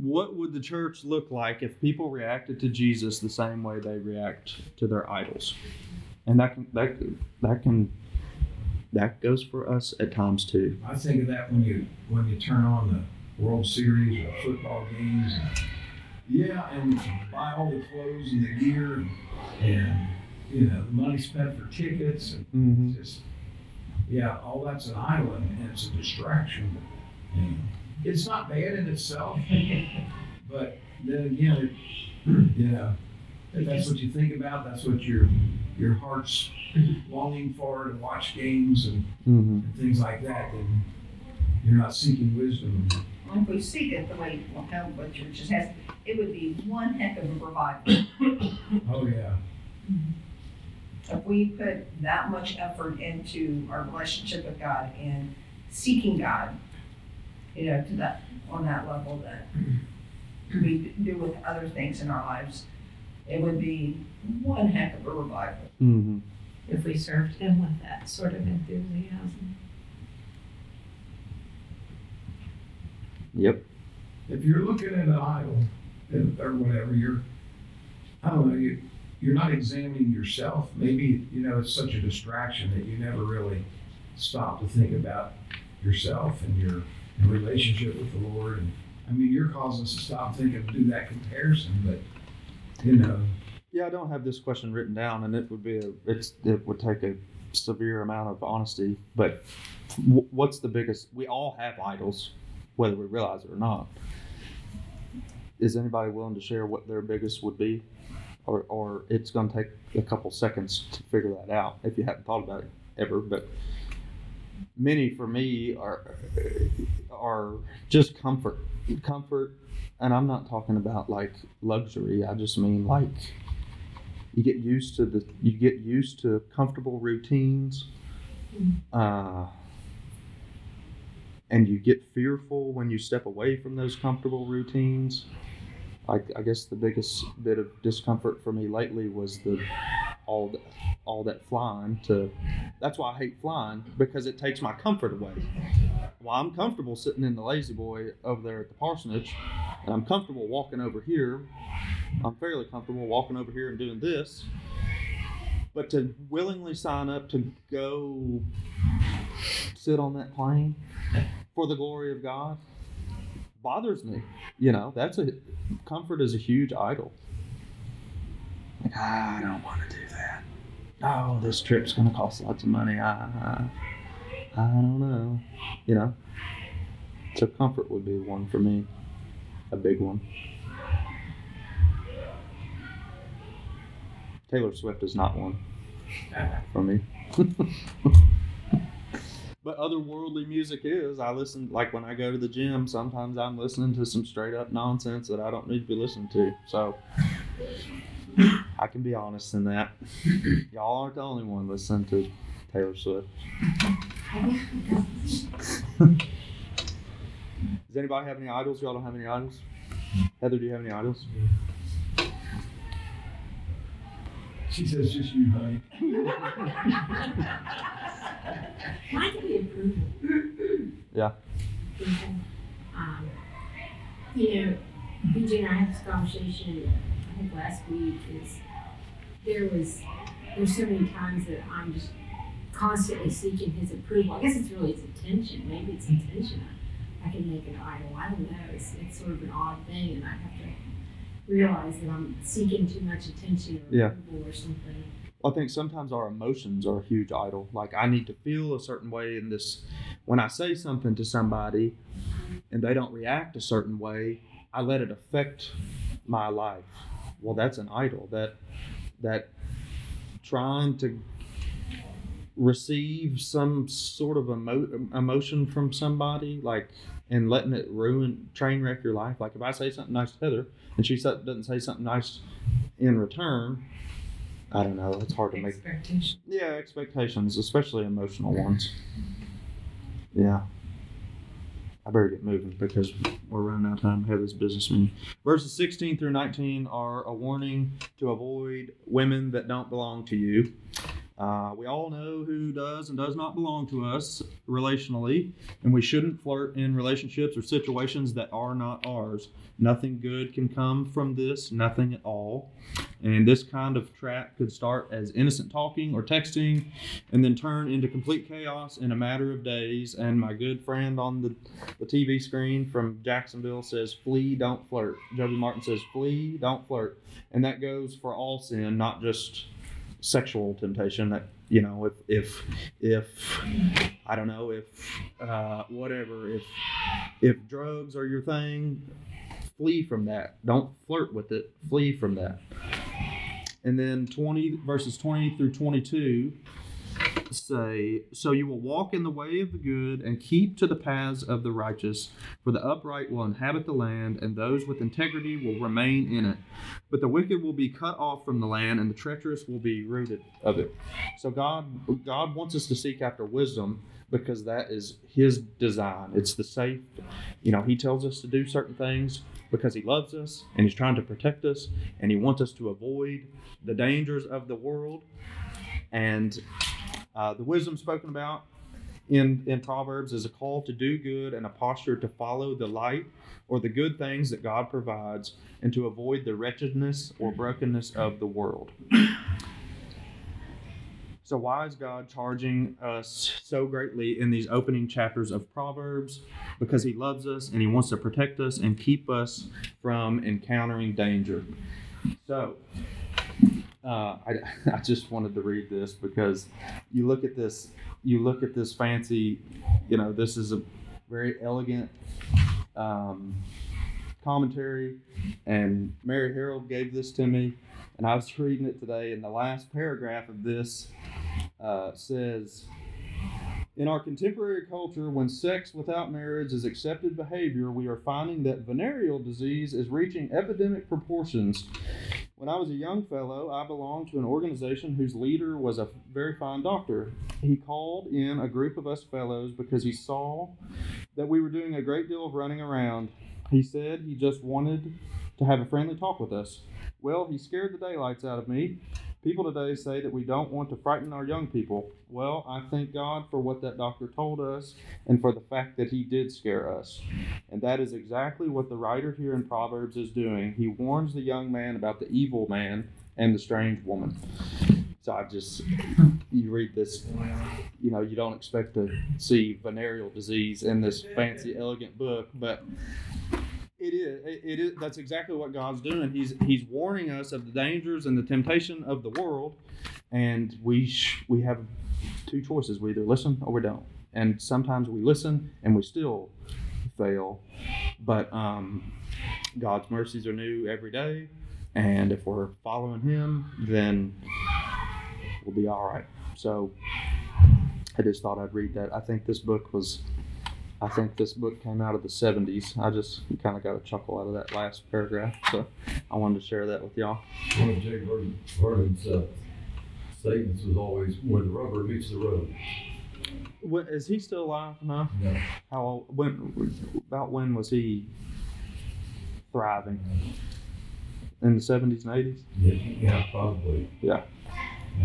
what would the church look like if people reacted to Jesus the same way they react to their idols? And that can that that can that goes for us at times too. I think of that when you when you turn on the World Series or football games. And, yeah, and buy all the clothes and the gear and, and you know the money spent for tickets and mm-hmm. just yeah, all that's an idol and it's a distraction. And it's not bad in itself, but then again, it, you know, if that's what you think about, that's what your your heart's longing for to watch games and, mm-hmm. and things like that, then you're not seeking wisdom. Well, if we seek it the way what churches has, it would be one heck of a revival. oh yeah. If we put that much effort into our relationship with God and seeking God, you know, to that on that level that we do with other things in our lives, it would be one heck of a revival. Mm-hmm. If we served Him with that sort of enthusiasm. Yep. If you're looking at an idol or whatever, you're, I don't know, you, you're not examining yourself. Maybe, you know, it's such a distraction that you never really stop to think about yourself and your relationship with the Lord. And I mean, you're causing us to stop thinking and do that comparison, but, you know. Yeah, I don't have this question written down, and it would be a, it's, it would take a severe amount of honesty, but what's the biggest? We all have idols, whether we realize it or not. Is anybody willing to share what their biggest would be? Or, or it's going to take a couple seconds to figure that out if you haven't thought about it ever. But many for me are are just comfort, comfort, and I'm not talking about like luxury. I just mean like you get used to the you get used to comfortable routines. Uh, and you get fearful when you step away from those comfortable routines. I, I guess the biggest bit of discomfort for me lately was the all the, all that flying to that's why I hate flying because it takes my comfort away. Well, I'm comfortable sitting in the lazy boy over there at the parsonage and I'm comfortable walking over here. I'm fairly comfortable walking over here and doing this. But to willingly sign up to go sit on that plane for the glory of God bothers me. You know, that's a comfort is a huge idol. Like, I don't want to do that. Oh, this trip's going to cost lots of money. I, I, I don't know. You know, so comfort would be one for me, a big one. Taylor Swift is not one for me. but otherworldly music is. I listen like when I go to the gym. Sometimes I'm listening to some straight up nonsense that I don't need to be listening to. So I can be honest in that. Y'all aren't the only one listening to Taylor Swift. Does anybody have any idols? Y'all don't have any idols? Heather, do you have any idols? She says just you, honey. Mine could be approval. Yeah. Um, you know, BJ and I had this conversation, I think last week, is there was, there's so many times that I'm just constantly seeking his approval. I guess it's really his attention. Maybe it's attention. I, I can make an idol. I don't know. It's, it's sort of an odd thing, and I have to realize that I'm seeking too much attention or Yeah. approval or something. I think sometimes our emotions are a huge idol. Like I need to feel a certain way in this. When I say something to somebody, and they don't react a certain way, I let it affect my life. Well, that's an idol. That that trying to receive some sort of emo- emotion from somebody, like and letting it ruin, train wreck your life. Like if I say something nice to Heather, and she doesn't say something nice in return, I don't know. It's hard to make. Expectation. Yeah, expectations, especially emotional ones. Yeah. I better get moving because we're running out of time. I have this business meeting. Verses 16 through 19 are a warning to avoid women that don't belong to you. Uh, we all know who does and does not belong to us relationally, and we shouldn't flirt in relationships or situations that are not ours. Nothing good can come from this, nothing at all. And this kind of trap could start as innocent talking or texting and then turn into complete chaos in a matter of days. And my good friend on the, the TV screen from Jacksonville says, Flee, don't flirt. Joby Martin says, Flee, don't flirt. And that goes for all sin, not just sexual temptation. That, you know, if, if, if, I don't know, if, uh, whatever, if, if drugs are your thing, flee from that. Don't flirt with it. Flee from that. And then 20 verses 20 through 22 say, So you will walk in the way of the good and keep to the paths of the righteous, for the upright will inhabit the land, and those with integrity will remain in it. But the wicked will be cut off from the land, and the treacherous will be rooted of it. So God God wants us to seek after wisdom because that is his design. It's the safe, you know, he tells us to do certain things because he loves us and he's trying to protect us and he wants us to avoid the dangers of the world. And uh, the wisdom spoken about in, in Proverbs is a call to do good and a posture to follow the light or the good things that God provides and to avoid the wretchedness or brokenness of the world. So, why is God charging us so greatly in these opening chapters of Proverbs? Because He loves us and He wants to protect us and keep us from encountering danger. So, uh, I, I just wanted to read this because you look at this, you look at this fancy, you know, this is a very elegant um, commentary, and Mary Harold gave this to me, and I was reading it today, and the last paragraph of this uh, says. In our contemporary culture, when sex without marriage is accepted behavior, we are finding that venereal disease is reaching epidemic proportions. When I was a young fellow, I belonged to an organization whose leader was a very fine doctor. He called in a group of us fellows because he saw that we were doing a great deal of running around. He said he just wanted to have a friendly talk with us. Well, he scared the daylights out of me. People today say that we don't want to frighten our young people. Well, I thank God for what that doctor told us and for the fact that he did scare us. And that is exactly what the writer here in Proverbs is doing. He warns the young man about the evil man and the strange woman. So I just, you read this, you know, you don't expect to see venereal disease in this fancy, elegant book, but it is. It, is. That's exactly what God's doing. He's He's warning us of the dangers and the temptation of the world, and we sh- we have two choices: we either listen or we don't. And sometimes we listen and we still fail, but um, God's mercies are new every day, and if we're following Him, then we'll be all right. So I just thought I'd read that. I think this book was, I think this book came out of the 70s. I just kind of got a chuckle out of that last paragraph. So I wanted to share that with y'all. One of J. Vernon- Vernon's uh, statements was always, where the rubber meets the road. When, is he still alive? No. No. How old, when, about when was he thriving? In the 70s and 80s? Yeah, Yeah, probably. Yeah.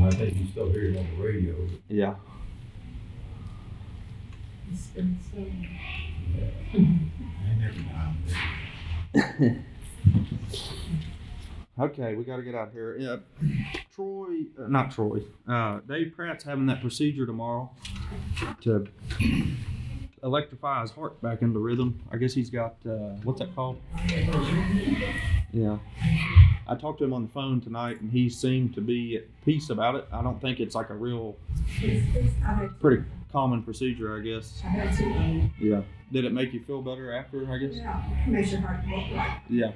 I think you still hear it on the radio. Yeah. Okay, we got to get out of here. Yeah, Troy, uh, not Troy. Uh, Dave Pratt's having that procedure tomorrow to electrify his heart back into rhythm. I guess he's got uh, what's that called? Yeah. I talked to him on the phone tonight, and he seemed to be at peace about it. I don't think it's like a real It's, it's, I had, pretty common procedure, I guess. I had to, Yeah. Did it make you feel better after? I guess. yeah, makes your heart work right. Yeah.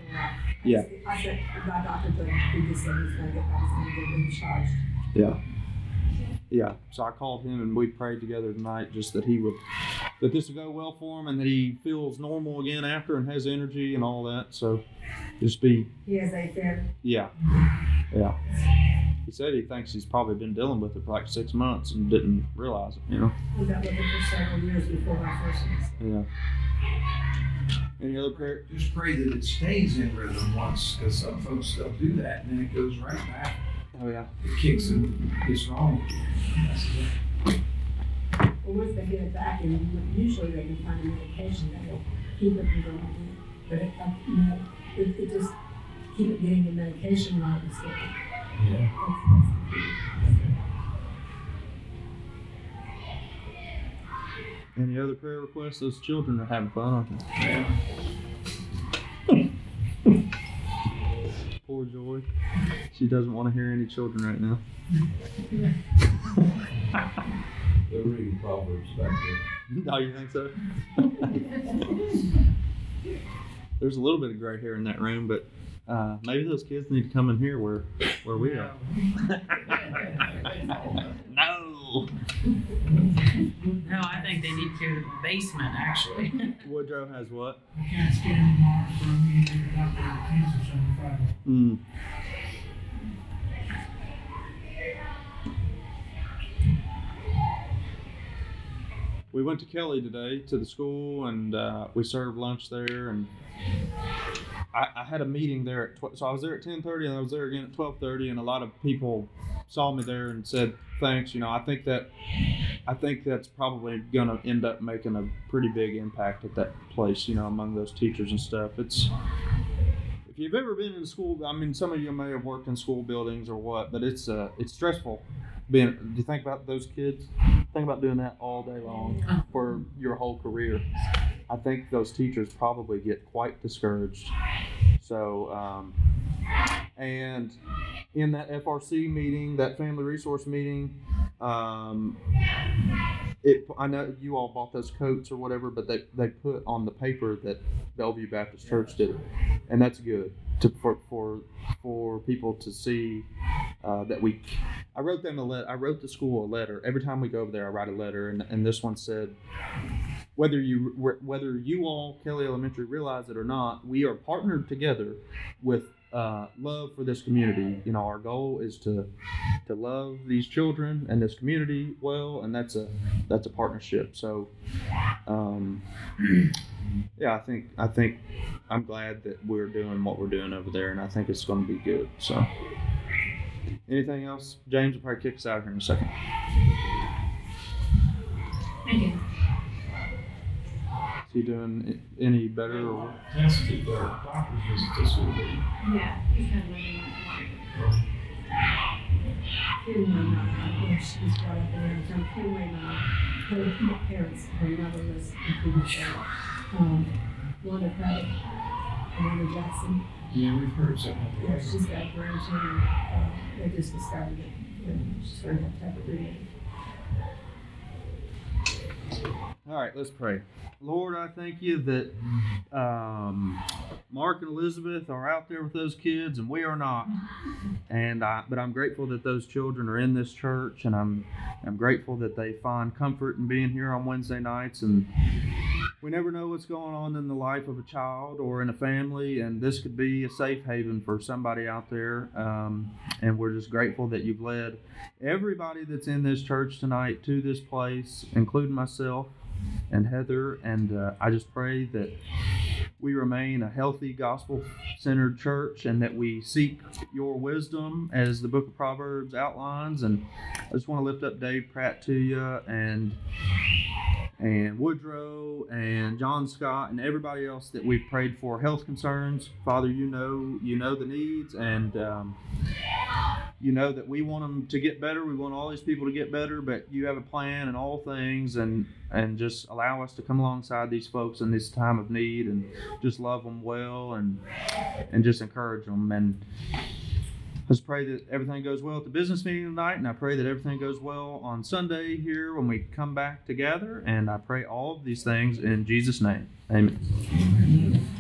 Yeah. I said, my doctor told me, he just said he's gonna get, I was gonna get recharged. Yeah. Yeah. So I called him and we prayed together tonight just that he would that this would go well for him and that he feels normal again after and has energy and all that. So just be He has a fair, yeah. Yeah. He said he thinks he's probably been dealing with it for like six months and didn't realize it, you know. we got with it for several years before my first one. Yeah. Any other prayer? Just pray that it stays in rhythm once, because some folks they'll do that and then it goes right back. Oh yeah. It kicks and gets wrong. That's it. Well, once they get it back, and usually they can find a medication that will keep it from going. But it, you know, it, it just keep it getting the medication right instead. Yeah. That's, that's the key. Any other prayer requests? Those children are having fun, aren't they? Yeah. Poor Joy. She doesn't want to hear any children right now. They're reading Proverbs back there. No, oh, you think so? There's a little bit of gray hair in that room, but uh, maybe those kids need to come in here where where we are. no. No, I think they need to go to the basement, actually. Woodrow has what? I can't stand anymore for me to get out there with cancer center Friday. Mm. We went to Kelly today to the school and uh, we served lunch there and I, I had a meeting there at tw- so I was there at ten thirty and I was there again at twelve thirty and a lot of people saw me there and said thanks. You know I think that I think that's probably gonna end up making a pretty big impact at that place. You know among those teachers and stuff. It's if you've ever been in school, I mean, some of you may have worked in school buildings or what, but it's uh, it's stressful. Being, do you think about those kids? Think about doing that all day long for your whole career. I think those teachers probably get quite discouraged. So, um, and in that FRC meeting, that family resource meeting, um, it I know you all bought those coats or whatever, but they, they put on the paper that Bellevue Baptist Church did it, and that's good to for for for people to see uh, that we. I wrote them a letter. I wrote the school a letter. Every time we go over there, I write a letter, and, and this one said, whether you whether you all Kelly Elementary realize it or not, we are partnered together with uh, love for this community. You know, our goal is to to love these children and this community well, and that's a that's a partnership. So, um, yeah, I think I think I'm glad that we're doing what we're doing over there, and I think it's going to be good. So, anything else? James will probably kick us out here in a second. Thank you. Is he doing any better? Or? Tested their doctor's visit this week. Yeah, he's kind of living Kim Wayman, yeah, she was brought up in Arizona. Kim Wayman, her parents, her mother was included there. Um, Wanda Craddock, Amanda Jackson. Yeah, we've heard something. Yeah, she's got brain tumor. Uh, they just discovered it. And she's going to have to have it removed. All right, let's pray. Lord, I thank you that um, Mark and Elizabeth are out there with those kids, and we are not. And I, but I'm grateful that those children are in this church, and I'm I'm grateful that they find comfort in being here on Wednesday nights. And we never know what's going on in the life of a child or in a family, and this could be a safe haven for somebody out there. Um, and we're just grateful that you've led everybody that's in this church tonight to this place, including myself and Heather. And uh, I just pray that we remain a healthy, gospel centered church and that we seek your wisdom as the book of Proverbs outlines. And I just want to lift up Dave Pratt to you and and Woodrow and John Scott and everybody else that we've prayed for health concerns. Father, you know you know the needs and um, you know that we want them to get better. We want all these people to get better, but you have a plan in all things, and and just allow us to come alongside these folks in this time of need, and just love them well, and and just encourage them. And let's pray that everything goes well at the business meeting tonight, and I pray that everything goes well on Sunday here when we come back together. And I pray all of these things in Jesus' name. Amen.